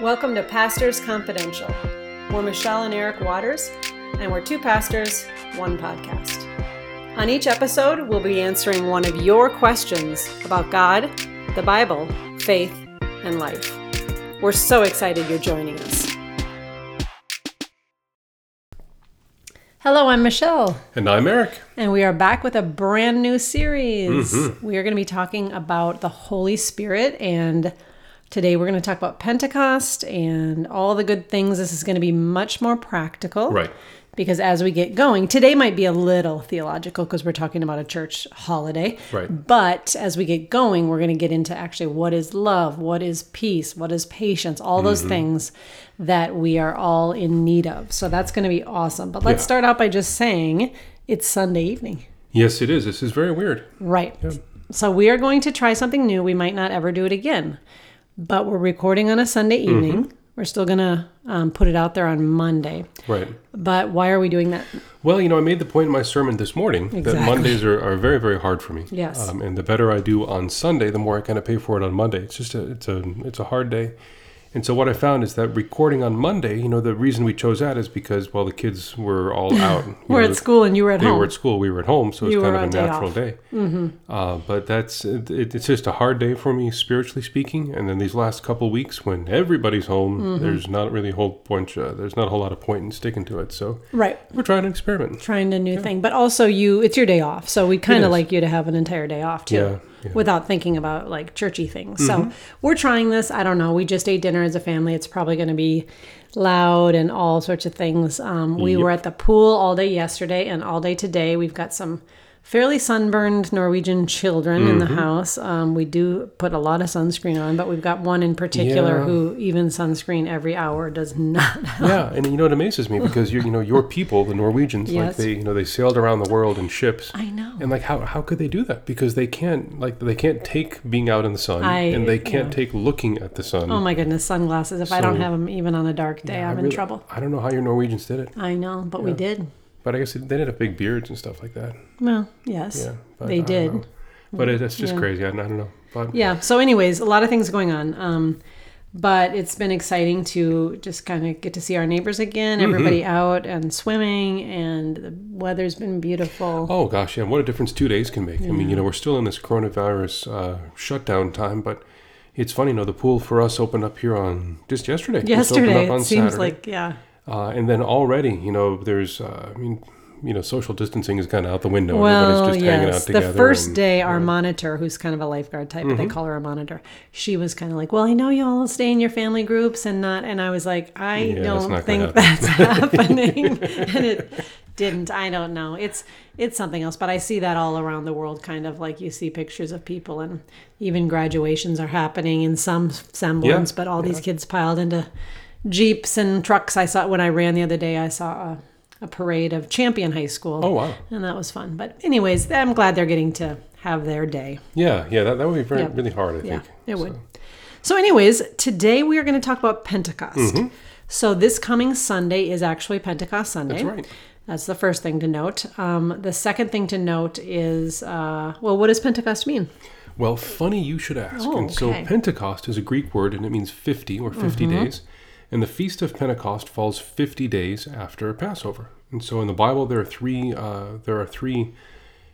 Welcome to Pastors Confidential. We're Michelle and Eric Waters, and we're two pastors, one podcast. On each episode, we'll be answering one of your questions about God, the Bible, faith, and life. We're so excited you're joining us. Hello, I'm Michelle. And I'm Eric. And we are back with a brand new series. Mm-hmm. We are going to be talking about the Holy Spirit. And today we're going to talk about Pentecost and all the good things. This is going to be much more practical. Right. Because as we get going, today might be a little theological because we're talking about a church holiday. Right. But as we get going, we're going to get into actually what is love, what is peace, what is patience, all those Mm-hmm. things that we are all in need of. So that's going to be awesome. But let's Yeah. start out by just saying it's Sunday evening. Yes, it is. This is very weird. Right. So we are going to try something new. We might not ever do it again, but we're recording on a Sunday Mm-hmm. evening. We're still going to um, put it out there on Monday. Right. But why are we doing that? Well, you know, I made the point in my sermon this morning that Mondays are, are very, very hard for me. Yes. Um, and the better I do on Sunday, the more I kind of pay for it on Monday. It's just a, it's a, it's a hard day. And so what I found is that recording on Monday, you know, the reason we chose that is because, well, the kids were all out. We're know, at school and you were at They home. They were at school. We were at home, so it's kind of a day natural off. Mm-hmm. day. Uh, but that's it, it's just a hard day for me spiritually speaking. And then these last couple weeks, when everybody's home, Mm-hmm. there's not really a whole bunch. Uh, there's not a whole lot of point in sticking to it. So right. we're trying an experiment. Trying a new thing. But also, you, it's your day off. So we kind of like you to have an entire day off too. Yeah, yeah. Mm-hmm. Without thinking about like churchy things. So we're trying this. I don't know. We just ate dinner as a family. It's probably going to be loud and all sorts of things. Um, we Yep. were at the pool all day yesterday and all day today. We've got some fairly sunburned Norwegian children in the Mm-hmm. house. Um, we do put a lot of sunscreen on, but we've got one in particular Yeah. who even sunscreen every hour does not help. Yeah, and you know it amazes me because you you know your people, the Norwegians, like they you know they sailed around the world in ships. I know. And like how how could they do that? Because they can't like they can't take being out in the sun, I- and they can't yeah. take looking at the sun. Oh my goodness, sunglasses. If I don't have them even on a dark day, I I'm in trouble. I don't know how your Norwegians did it, I know, but we did. But I guess they did have big beards and stuff like that. Well, yes. Yeah, but They did. know. But it, it's just Yeah. crazy. I, I don't know. But Yeah. So, anyways, a lot of things going on. Um, but it's been exciting to just kind of get to see our neighbors again, Mm-hmm. everybody out and swimming, and the weather's been beautiful. oh gosh, yeah, what a difference two days can make. I mean, you know, we're still in this coronavirus uh, shutdown time, but it's funny. You know, the pool for us opened up here on just yesterday. Yesterday, on it seems Saturday. like, yeah. Uh, and then already, you know, there's, uh, I mean, you know, social distancing is kind of out the window. Well, Everybody's just hanging out yes. together. The first and- day, our monitor, who's kind of a lifeguard type, but Mm-hmm. they call her a monitor, she was kind of like, "Well, I know you all stay in your family groups and not," and I was like, "I Yeah, don't not think that's happening," and it didn't. I don't know. It's it's something else, but I see that all around the world. Kind of like you see pictures of people, and even graduations are happening in some semblance, Yeah, but all these kids piled into jeeps and trucks. I saw when I ran the other day. I saw a, a parade of Champion High School Oh, wow. and that was fun. But anyways, I'm glad they're getting to have their day. Yeah, yeah, that, that would be very, Yeah. really hard, I Yeah, think. it would. So, anyways, today we are going to talk about Pentecost. So this coming Sunday is actually Pentecost Sunday. Mm-hmm. That's right. That's the first thing to note. Um, the second thing to note is, uh, well, what does Pentecost mean? Well, funny you should ask. Oh, and so. Pentecost is a Greek word and it means 50 or 50 Mm-hmm. days. And the Feast of Pentecost falls 50 days after Passover. And so in the Bible, there are three, uh, there are three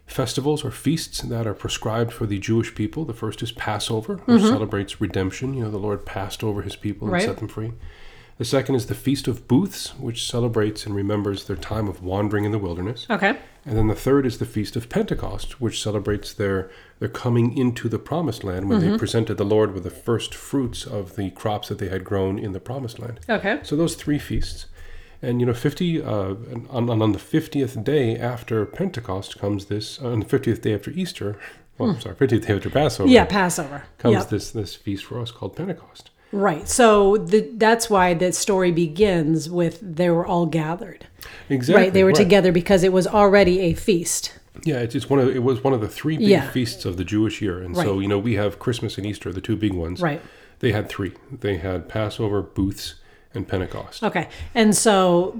festivals or feasts that are prescribed for the Jewish people. The first is Passover, which celebrates redemption. You know, the Lord passed over his people and Mm-hmm. Right. set them free. The second is the Feast of Booths, which celebrates and remembers their time of wandering in the wilderness. Okay. And then the third is the Feast of Pentecost, which celebrates their their coming into the promised land when they presented the Lord with the first fruits of the crops that they had grown in the promised land. Okay. So those three feasts. And you know, 50 uh, on, on on the 50th day after Pentecost comes this uh, on the 50th day after Easter. Well, I'm sorry, 50th day after Passover. Yeah, Passover. Comes Yep. this this feast for us called Pentecost. Right. So the, that's why the story begins with they were all gathered. Exactly. Right. They were together because it was already a feast. Yeah, it's, it's one of it was one of the three big Yeah. feasts of the Jewish year, and so you know we have Christmas and Easter, the two big ones. Right. They had three. They had Passover, Booths, and Pentecost. Okay. And so,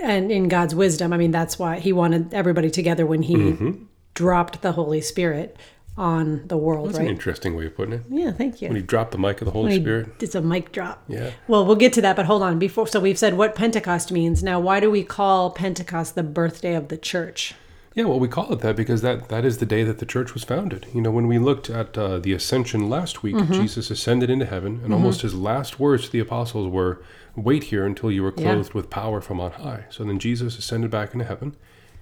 and in God's wisdom, I mean, that's why he wanted everybody together when he mm-hmm. dropped the Holy Spirit. On the world, That's an interesting way of putting it. Yeah, thank you. When you drop the mic of the Holy When Spirit. It's a mic drop. Yeah. Well, we'll get to that, but hold on. Before, so we've said what Pentecost means. Now, why do we call Pentecost the birthday of the church? Yeah, well, we call it that because that, that is the day that the church was founded. You know, when we looked at uh, the ascension last week, Mm-hmm. Jesus ascended into heaven, and almost his last words to the apostles were, Wait here until you are Yeah. clothed with power from on high. So then Jesus ascended back into heaven,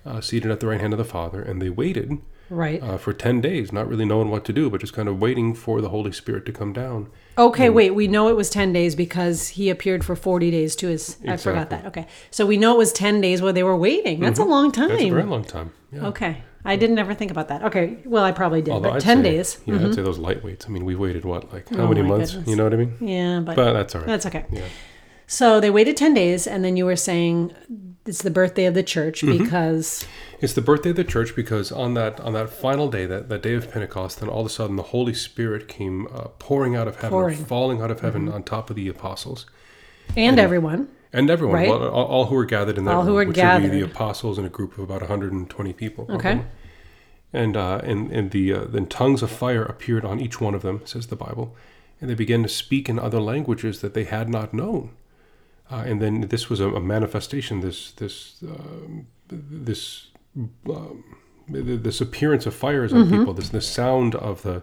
uh, seated at the right hand of the Father, and they waited Right. uh, for 10 days, not really knowing what to do, but just kind of waiting for the Holy Spirit to come down. Okay, wait. We know it was 10 days because he appeared for 40 days to his. I forgot that. Okay. So we know it was 10 days where they were waiting. That's a long time. Mm-hmm. That's a very long time. Yeah. Okay. I didn't ever think about that. Okay. Well, I probably did, Although but I'd 10 say- days. Yeah, I'd say those lightweights. I mean, we waited, what, like how Oh many months? goodness. You know what I mean? Yeah, but, But that's all right. that's okay. Yeah. So they waited 10 days, and then you were saying it's the birthday of the church Mm-hmm. because. It's the birthday of the church because on that on that final day, that, that day of Pentecost, then all of a sudden the Holy Spirit came uh, pouring out of heaven, Pouring. Mm-hmm. falling out of heaven on top of the apostles And everyone. and everyone, Right. well, all, all who were gathered in that All who were which would be the apostles and a group of about 120 people. Okay. And uh, and and the uh, then tongues of fire appeared on each one of them, says the Bible, and they began to speak in other languages that they had not known. Uh, and then this was a, a manifestation. This this um, this um, this appearance of fires on people. This the sound of the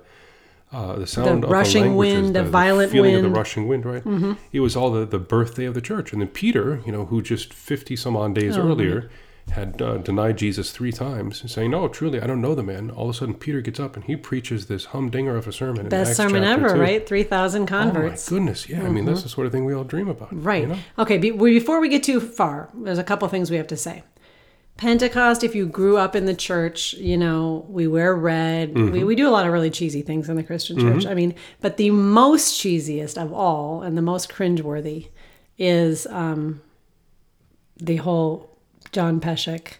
uh, the sound of rushing the wind, the, the violent feeling of the rushing wind. Right. It was all the, the birthday of the church. And then Peter, you know, who just fifty some odd days Oh, earlier had uh, denied Jesus three times, saying, "No, truly, I don't know the man." All of a sudden, Peter gets up and he preaches this humdinger of a sermon. Best sermon ever, two. right? 3,000 Oh converts. Mm-hmm. my goodness! Yeah, I mean that's the sort of thing we all dream about, Right. You know? Okay. Be, before we get too far, there's a couple things we have to say. Pentecost, if you grew up in the church, you know, we wear red. Mm-hmm. We, we do a lot of really cheesy things in the Christian church. I mean, but the most cheesiest of all and the most cringeworthy is um, the whole John Peshek,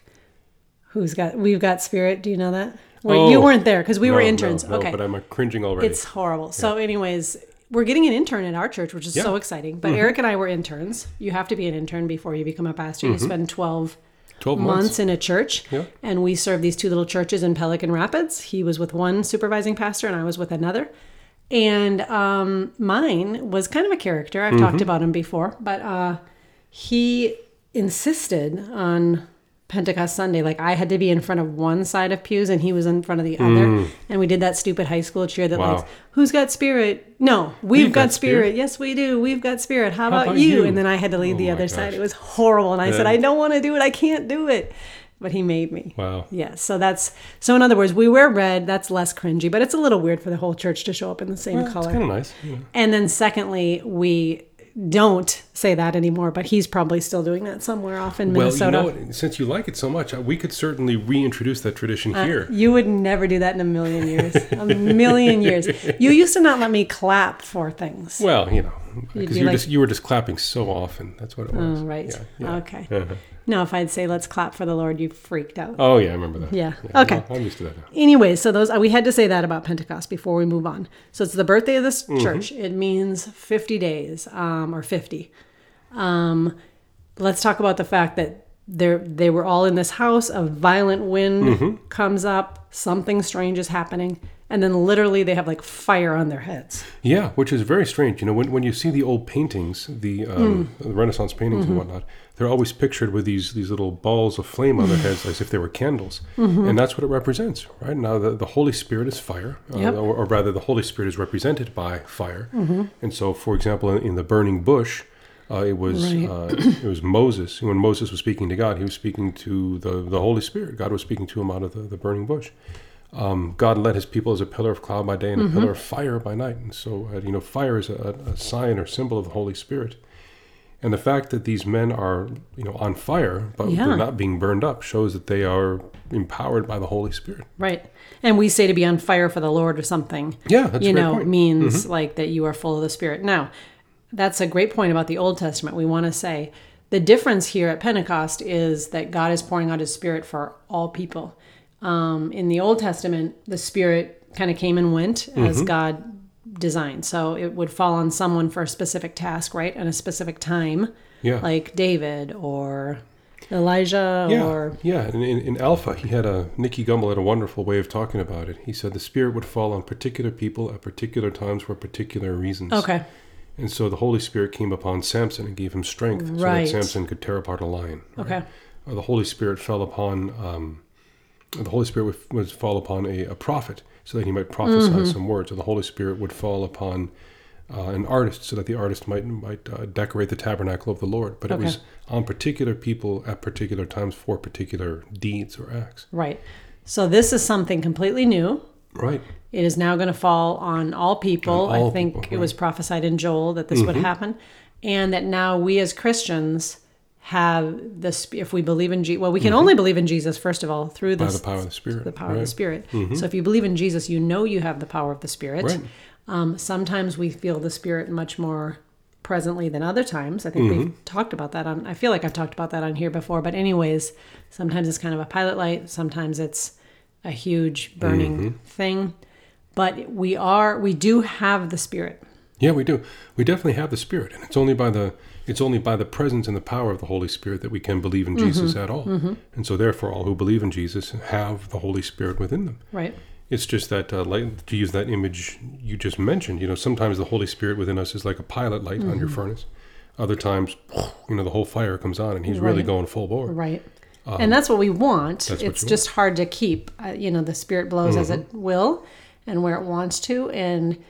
who's got, we've got spirit. Do you know that? Well, you Oh. weren't there because we were No, no, interns. no, okay. but I'm uh, cringing already. It's horrible. So, anyways, we're getting an intern at our church, which is Yeah. so exciting. But Eric and I were interns. You have to be an intern before you become a pastor. You spend 12 Twelve months months. in a church. Yeah. And we served these two little churches in Pelican Rapids. He was with one supervising pastor, and I was with another. And um, mine was kind of a character. I've Mm-hmm. talked about him before, but uh, he insisted on Pentecost Sunday. Like I had to be in front of one side of pews and he was in front of the other. And we did that stupid high school cheer that Mm. Wow. like, who's got spirit? No, we've, We've got, got spirit. spirit. Yes, we do. We've got spirit. How, about, about you? you? And then I had to lead Oh the other side. It was horrible. And I said, I don't want to do it. I can't do it. But he made me. Wow. Yeah, so that's so. In other words, we wear red. That's less cringy, but it's a little weird for the whole church to show up in the same Well, it's color. kind of nice. know. And then, secondly, we don't say that anymore. But he's probably still doing that somewhere off in Minnesota. Well, you know, since you like it so much, uh, we could certainly reintroduce that tradition here. You would never do that in a million years. a million years. You used to not let me clap for things. Well, you know, because be you, like- you were just clapping so often. That's what it was. Oh, right. Yeah, yeah. Okay. Uh-huh. No, if I'd say let's clap for the Lord, you freaked out. Oh, yeah, I remember that. Yeah. Okay. well, I'm used to that now. Anyway, so those we had to say that about Pentecost before we move on. So it's the birthday of this Mm-hmm. church. It means 50 days um, or 50. Um, let's talk about the fact that they they were all in this house. A violent wind Mm-hmm. comes up. Something strange is happening, and then literally they have like fire on their heads. Yeah, which is very strange. You know, when, when you see the old paintings, the, um, Mm. the Renaissance paintings Mm-hmm. and whatnot, they're always pictured with these these little balls of flame on their heads as if they were candles, Mm-hmm. and that's what it represents, right? Now, the, the Holy Spirit is fire, uh, Yep. Mm-hmm. or, or rather, the Holy Spirit is represented by fire. And so, for example, in, in the burning bush, uh, it was Right. uh, it was Moses. When Moses was speaking to God, he was speaking to the, the Holy Spirit. God was speaking to him out of the, the burning bush um, God led his people as a pillar of cloud by day and a pillar of fire by night. And so, uh, you know, fire is a, a sign or symbol of the Holy Spirit. And the fact that these men are, you know, on fire, but Yeah. they're not being burned up, shows that they are empowered by the Holy Spirit. Right. And we say to be on fire for the Lord or something. Yeah, that's you know, point. Mm-hmm. means like that you are full of the Spirit. Now, that's a great point about the Old Testament. We want to say the difference here at Pentecost is that God is pouring out His Spirit for all people. Um, in the Old Testament, the Spirit kind of came and went Mm-hmm. as God designed. So it would fall on someone for a specific task, right, and a specific time, Yeah. like David or Elijah Yeah, or yeah. And in, in Alpha, he had a Nicky Gumbel had a wonderful way of talking about it. He said the Spirit would fall on particular people at particular times for particular reasons. okay, And so the Holy Spirit came upon Samson and gave him strength Right. so that Samson could tear apart a lion. right? okay, Or the Holy Spirit fell upon um, the Holy Spirit would, would fall upon a, a prophet so that he might prophesy Mm-hmm. some words. Or the Holy Spirit would fall upon uh, an artist so that the artist might might uh, decorate the tabernacle of the Lord. But Okay. it was on particular people at particular times for particular deeds or acts. right. So this is something completely new. Right. It is now going to fall on all people. On all I think people, it was prophesied in Joel that this would Mm-hmm. happen, and that now we as Christians have the if we believe in Jesus. Well, we can only believe in Jesus first of all through Mm-hmm. By the, power of the Spirit. the power of right? Mm-hmm. the Spirit. So if you believe in Jesus, you know you have the power of the Spirit. Right. Um, sometimes we feel the Spirit much more presently than other times. I think Mm-hmm. we've talked about that on. I feel like I've talked about that on here before. But anyways, sometimes it's kind of a pilot light. Sometimes it's a huge burning Mm-hmm. thing. But we are we do have the Spirit. Yeah, we do. We definitely have the Spirit, and it's only by the it's only by the presence and the power of the Holy Spirit that we can believe in Jesus Mm-hmm. at all. And so, therefore, all who believe in Jesus have the Holy Spirit within them. Right. It's just that, uh, like to use that image you just mentioned, you know, sometimes the Holy Spirit within us is like a pilot light on Mm-hmm. your furnace. Other times, you know, the whole fire comes on, and He's really going full bore. Right. and that's what we want. Um, what It's just hard to keep. Uh, you know, the Spirit blows as Mm-hmm. it will and where it wants to, and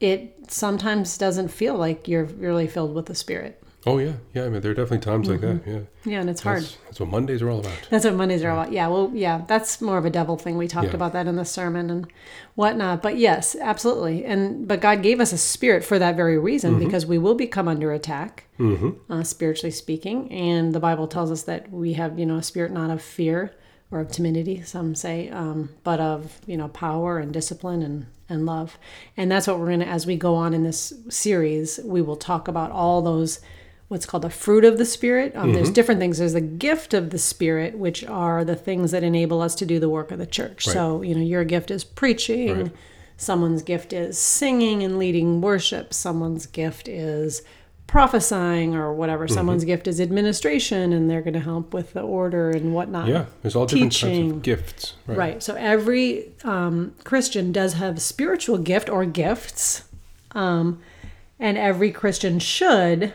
it sometimes doesn't feel like you're really filled with the Spirit. Oh yeah, yeah. I mean, there are definitely times like that. Yeah, Yeah, and it's Mm-hmm. hard. that's, what Mondays are all about. That's what Mondays are all about. Yeah, well, yeah, that's more of a devil thing. We talked Yeah. about that in the sermon and whatnot. But yes, absolutely. And but God gave us a spirit for that very reason Mm-hmm. because we will become under attack, uh, spiritually speaking. And the Bible tells us that we have, you know, a spirit not of fear or of timidity, some say, um, but of you know power and discipline and and love. And that's what we're gonna as we go on in this series, we will talk about all those what's called the fruit of the spirit um, there's different things there's the gift of the spirit which are the things that enable us to do the work of the church so you know your gift is preaching Right. someone's gift is singing and leading worship someone's gift is prophesying or whatever Mm-hmm. someone's gift is administration and they're going to help with the order and whatnot Yeah, there's all different types Teaching. of gifts. Right. Right. So every um, Christian does have spiritual gift or gifts, um, and every Christian should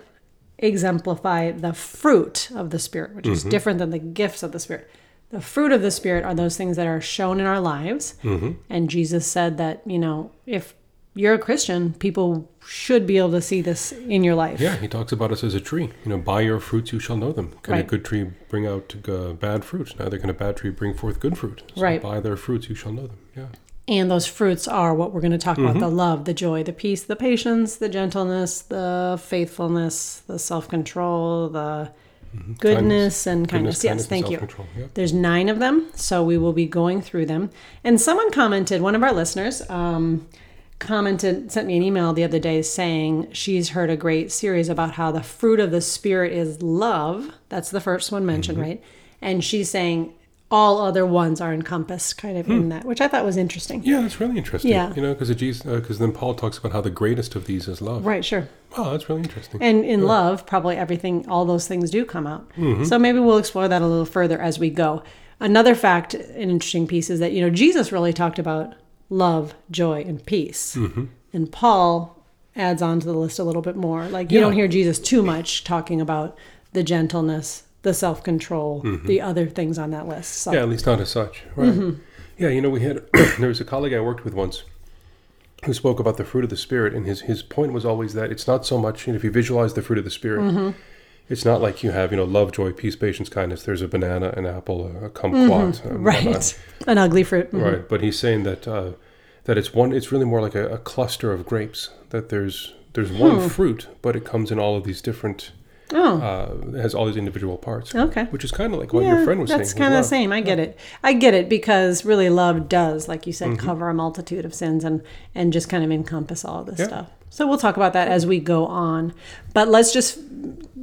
exemplify the fruit of the Spirit, which is mm-hmm. different than the gifts of the Spirit. The fruit of the Spirit are those things that are shown in our lives, mm-hmm. and Jesus said that you know if you're a Christian, people should be able to see this in your life. Yeah, he talks about us as a tree. You know, by your fruits you shall know them. Can a good tree bring out uh, bad fruit? Neither can a bad tree bring forth good fruit. So Right. By their fruits you shall know them. Yeah. And those fruits are what we're going to talk Mm-hmm. about the love, the joy, the peace, the patience, the gentleness, the faithfulness, the self control, the goodness and kindness. Mm-hmm. Yes, kindness, thank you. There's nine of them, so we will be going through them. And someone commented, one of our listeners, um, commented, sent me an email the other day saying she's heard a great series about how the fruit of the Spirit is love. That's the first one mentioned, Mm-hmm. right? And she's saying all other ones are encompassed kind of in that, which I thought was interesting. Yeah, that's really interesting. Yeah. You know, because Jesus, because then Paul talks about how the greatest of these is love. Right, sure. Oh, that's really interesting. And in love, probably everything, all those things do come out. Mm-hmm. So maybe we'll explore that a little further as we go. Another fact, an interesting piece is that, you know, Jesus really talked about love, joy, and peace. Mm-hmm. And Paul adds on to the list a little bit more. Like, you Yeah. don't hear Jesus too much talking about the gentleness, the self control, the other things on that list. So, Mm-hmm. Yeah, at least not as such. Right. Mm-hmm. Yeah, you know, we had there was a colleague I worked with once who spoke about the fruit of the spirit, and his his point was always that it's not so much. You know, if you visualize the fruit of the spirit, Mm-hmm. It's not like you have you know love, joy, peace, patience, kindness. There's a banana, an apple, a, a kumquat, um, Mm-hmm. right. whatnot. An ugly fruit. Mhm. right. But he's saying that uh, that it's one. It's really more like a, a cluster of grapes. That there's there's one Hmm. fruit, but it comes in all of these different. Oh. Uh, it has all these individual parts. Okay. Which is kind of like what your friend was saying. that's kind of the same. I get it. I get it because really love does, like you Mm-hmm. said, cover a multitude of sins and and just kind of encompass all of this Yeah. stuff. So we'll talk about that as we go on. But let's just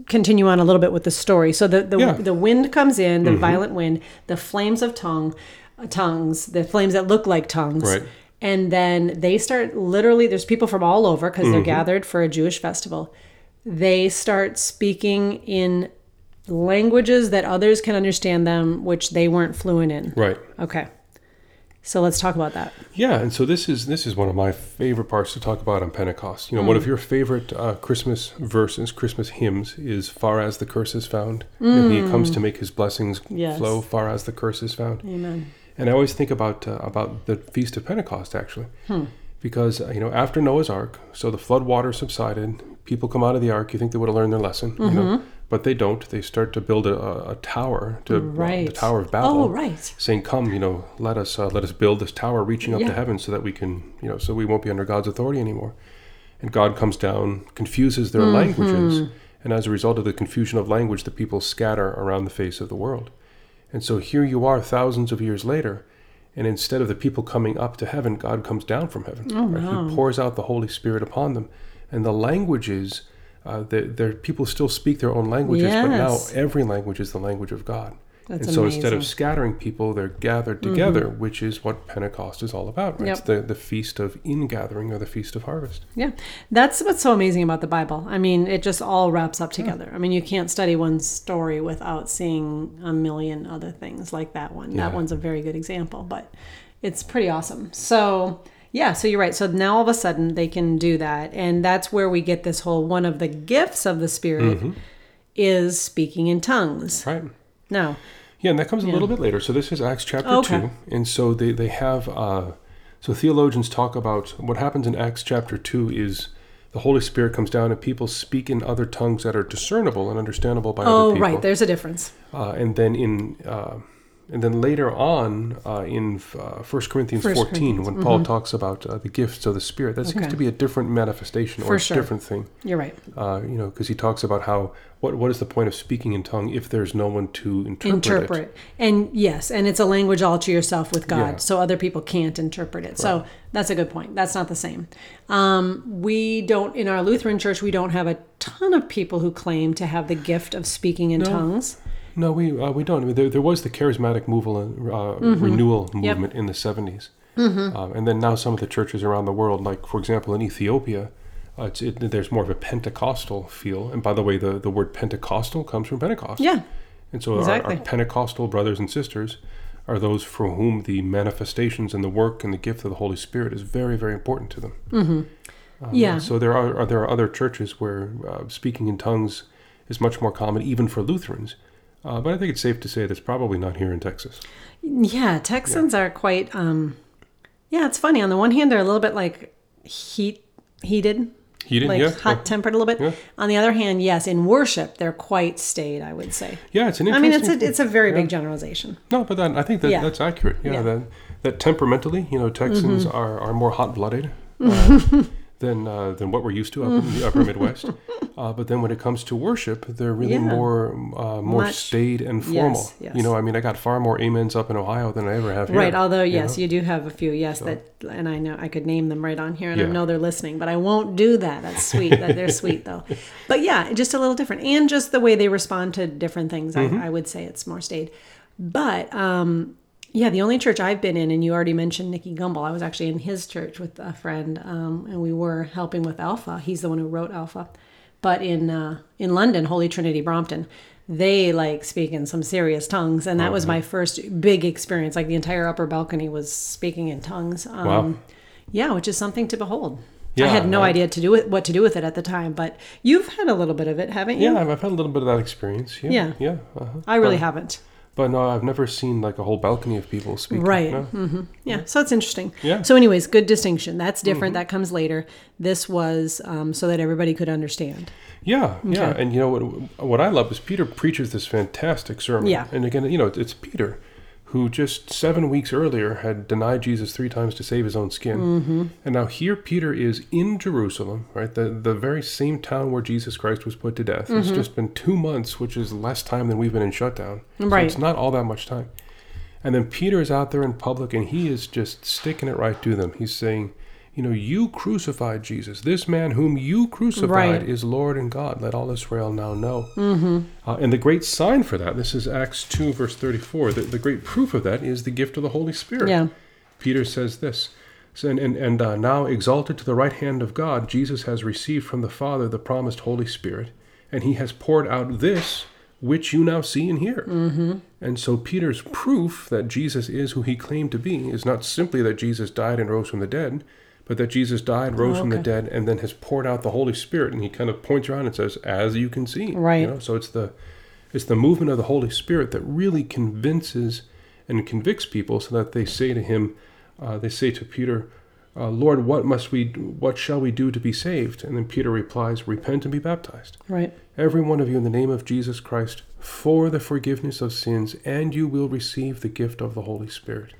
continue on a little bit with the story. So the the, Yeah. Mm-hmm. the wind comes in, the violent wind, the flames of tongue, uh, tongues, the flames that look like tongues. Right. And then they start literally. There's people from all over because they're Mm-hmm. gathered for a Jewish festival. They start speaking in languages that others can understand them, which they weren't fluent in. Right. Okay. So let's talk about that. Yeah, and so this is this is one of my favorite parts to talk about on Pentecost. You know, one of your favorite uh, Christmas verses, Christmas hymns, is "Far as the curse is found." You know, he comes to make his blessings Yes. flow. Far as the curse is found. Amen. And I always think about uh, about the feast of Pentecost actually, because uh, you know after Noah's Ark, so the flood water subsided. People come out of the ark. You think they would have learned their lesson, you know, mm-hmm. but they don't. They start to build a, a, tower to uh, Right. the Tower of Babel Oh, right. saying, "Come, you know, let us uh, let us build this tower reaching up Yeah. to heaven, so that we can, you know, so we won't be under God's authority anymore." And God comes down, confuses their mm-hmm. languages, and as a result of the confusion of language, the people scatter around the face of the world. And so here you are, thousands of years later, and instead of the people coming up to heaven, God comes down from heaven. Oh, right? wow. He pours out the Holy Spirit upon them, and the languages. Uh, the, people still speak their own languages, but now every language is the language of God. That's and so instead of scattering people, they're gathered together, which is what Pentecost is all about. Right? It's the, the feast of ingathering or the feast of harvest. Yeah, that's what's so amazing about the Bible. I mean, it just all wraps up together. I mean, you can't study one story without seeing a million other things like that one. Yeah. That one's a very good example, but it's pretty awesome. So, yeah, so you're right. So now all of a sudden they can do that. And that's where we get this whole one of the gifts of the Spirit is speaking in tongues. Right. Now, Yeah, and that comes a little bit later. So this is Acts chapter Okay. 2. And so they, they have, uh, so theologians talk about what happens in Acts chapter 2 is the Holy Spirit comes down and people speak in other tongues that are discernible and understandable by other oh, people. right, there's a difference. Uh, and then in uh, and then later on uh, in uh, 1 Corinthians 1 14, Corinthians, when Paul talks about uh, the gifts of the Spirit, that seems to be a different manifestation or For a sure. different thing. You're right. Uh, you know, because he talks about how what what is the point of speaking in tongue if there's no one to interpret, interpret it? and yes and it's a language all to yourself with god Yeah. so other people can't interpret it so that's a good point that's not the same um, we don't in our lutheran church we don't have a ton of people who claim to have the gift of speaking in tongues No, we uh, we don't. I mean, there, there was the charismatic movement, uh, Mm-hmm. renewal movement in the 70s. Um, and then now some of the churches around the world, like, for example, in Ethiopia, uh, it's, it, there's more of a Pentecostal feel. And by the way, the, the word Pentecostal comes from Pentecost. yeah And so our, Exactly. our Pentecostal brothers and sisters are those for whom the manifestations and the work and the gift of the Holy Spirit is very, very important to them. Um, Yeah. So there are, are there are other churches where uh, speaking in tongues is much more common, even for Lutherans. Uh, but I think it's safe to say that's probably not here in Texas. yeah texans are quite um yeah it's funny on the one hand they're a little bit like heat heated Heated, like yeah, hot tempered a little bit Yeah. on the other hand yes in worship they're quite staid i would say yeah. It's an i mean it's a it's a very yeah. big generalization no, but that, I think that Yeah. that's accurate. Yeah, Yeah. that that temperamentally, you know, Texans Mm-hmm. are, are more hot blooded. Uh, than uh, than what we're used to up in the upper Midwest, uh, but then when it comes to worship, they're really Yeah. more uh, more Much- staid and formal. yes. You know, I mean, I got far more amens up in Ohio than I ever have here. Right. Although you yes, know? you do have a few. Yes, that and I know I could name them right on here, and I know they're listening, but I won't do that. That's sweet. that they're sweet though. But yeah, just a little different, and just the way they respond to different things. Mm-hmm. I, I would say it's more staid. But um, yeah, the only church I've been in, and you already mentioned Nicky Gumbel. I was actually in his church with a friend, um, and we were helping with Alpha. He's the one who wrote Alpha. But in uh, in London, Holy Trinity Brompton, they like speak in some serious tongues, and that was my first big experience. Like the entire upper balcony was speaking in tongues. Um, Wow. Yeah, which is something to behold. I had no idea to do what to do with it at the time, but you've had a little bit of it, haven't you? Yeah, I've, had a little bit of that experience. Yeah, Yeah. yeah. Uh-huh. I really but, haven't. But no, I've never seen like a whole balcony of people speaking. Right. no. hmm Yeah. So it's interesting. Yeah. Mm-hmm. So, anyways, good distinction. That's different. That comes later. This was um, so that everybody could understand. Yeah, yeah, Okay. and you know what? What I love is Peter preaches this fantastic sermon. Yeah. and again, you know, it's Peter who just seven weeks earlier had denied Jesus three times to save his own skin, Mm-hmm. and now here Peter is in Jerusalem, right? The the very same town where Jesus Christ was put to death. It's just been two months, which is less time than we've been in shutdown. So Right. it's not all that much time. And then Peter is out there in public, and he is just sticking it right to them. He's saying. You know, you crucified Jesus. This man whom you crucified Right. is Lord and God. Let all Israel now know. Mm-hmm. Uh, and the great sign for that, this is Acts 2, verse 34. The, the great proof of that is the gift of the Holy Spirit. Yeah. Peter says this so, And, and, and uh, now exalted to the right hand of God, Jesus has received from the Father the promised Holy Spirit, and he has poured out this which you now see and hear. Mm-hmm. And so Peter's proof that Jesus is who he claimed to be is not simply that Jesus died and rose from the dead, but that Jesus died, rose Oh, from the dead, and then has poured out the Holy Spirit. And he kind of points around and says, "As you can see." Right. You know? So it's the it's the movement of the Holy Spirit that really convinces and convicts people, so that they say to him, uh, they say to Peter, uh, "Lord, what must we? What shall we do to be saved?" And then Peter replies, "Repent and be baptized." Right. every one of you in the name of Jesus Christ for the forgiveness of sins, and you will receive the gift of the Holy Spirit.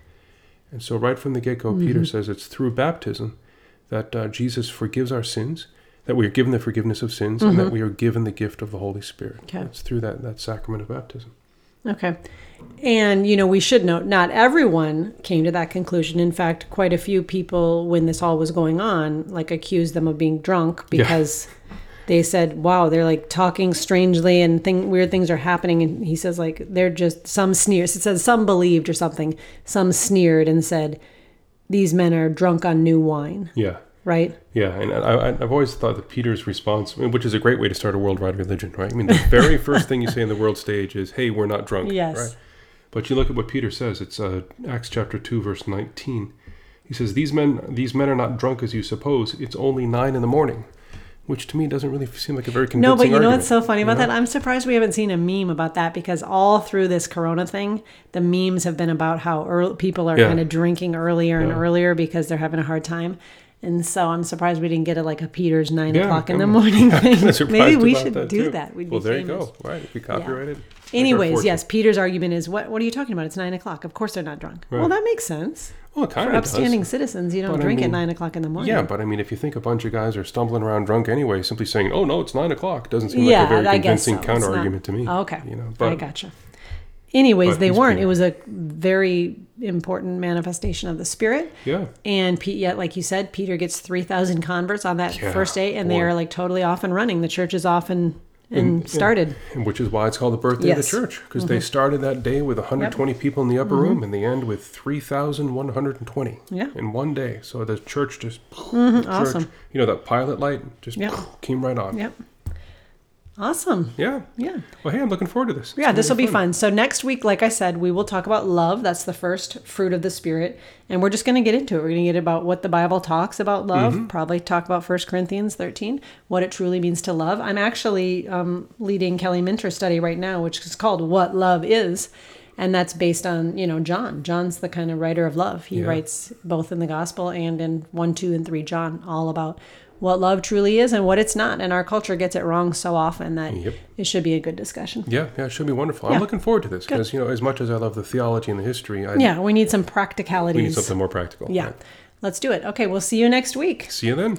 And so, right from the get go, Peter says it's through baptism that uh, Jesus forgives our sins, that we are given the forgiveness of sins, and that we are given the gift of the Holy Spirit. Okay. It's through that, that sacrament of baptism. Okay. And, you know, we should note not everyone came to that conclusion. In fact, quite a few people, when this all was going on, like accused them of being drunk because they said, wow, they're like talking strangely and thing, weird things are happening. And he says, like, they're just some sneers. It says some believed or something. Some sneered and said, these men are drunk on new wine, Yeah. right? Yeah, and I, I've always thought that Peter's response, which is a great way to start a worldwide religion, right? I mean, the very first thing you say in the world stage is, "Hey, we're not drunk." Yes. Right. But you look at what Peter says. It's uh, Acts chapter two, verse nineteen. He says, "These men, these men are not drunk as you suppose. It's only nine in the morning," which to me doesn't really seem like a very convincing. No, but you know argument, what's so funny about know? that? I'm surprised we haven't seen a meme about that because all through this Corona thing, the memes have been about how early, people are Yeah. kind of drinking earlier and Yeah. earlier because they're having a hard time. And so I'm surprised we didn't get a, like a Peter's nine Yeah, o'clock in the I'm- morning I'm thing. Maybe we should that, do too. that. We'd well, there famous. you go. Right, we copyrighted. Anyways, yes, Peter's argument is what What are you talking about? It's nine o'clock. Of course they're not drunk. Well, that makes sense. Well, it kind For of does. upstanding citizens, you don't But I drink at nine o'clock in the morning. Yeah, but I mean, if you think a bunch of guys are stumbling around drunk anyway, simply saying, "Oh no, it's nine o'clock," doesn't seem yeah, like a very I convincing so. Counter argument to me. Oh, okay, you know, but, I gotcha. Anyways, but they weren't. It was a very important manifestation of the Spirit. yeah, And Pete, yet, like you said, Peter gets three thousand converts on that Yeah, first day, and they are like totally off and running. The church is off and and, And- started. and which is why it's called the birthday Yes. of the church because they started that day with 120 people in the upper room, and they end with 3,120 Yeah. in one day. So the church just Mhm, church, awesome. You know that pilot light just Yep. came right on. Yep. Awesome. Yeah. Yeah. Well, hey, I'm looking forward to this. It's Yeah, this will be fun. So next week, like I said, we will talk about love. That's the first fruit of the spirit, and we're just going to get into it. We're going to get about what the Bible talks about love. Mm-hmm. Probably talk about First Corinthians thirteen, what it truly means to love. I'm actually um, leading Kelly Minter study right now, which is called "What Love Is." And that's based on, you know, John. John's the kind of writer of love. He Yeah. writes both in the gospel and in 1, 2, and 3 John, all about what love truly is and what it's not. And our culture gets it wrong so often that Yep. it should be a good discussion. Yeah, yeah, it should be wonderful. Yeah. I'm looking forward to this because you know, as much as I love the theology and the history, I Yeah, we need some practicality. we need something more practical. Yeah. Let's do it. Okay, we'll see you next week. See you then.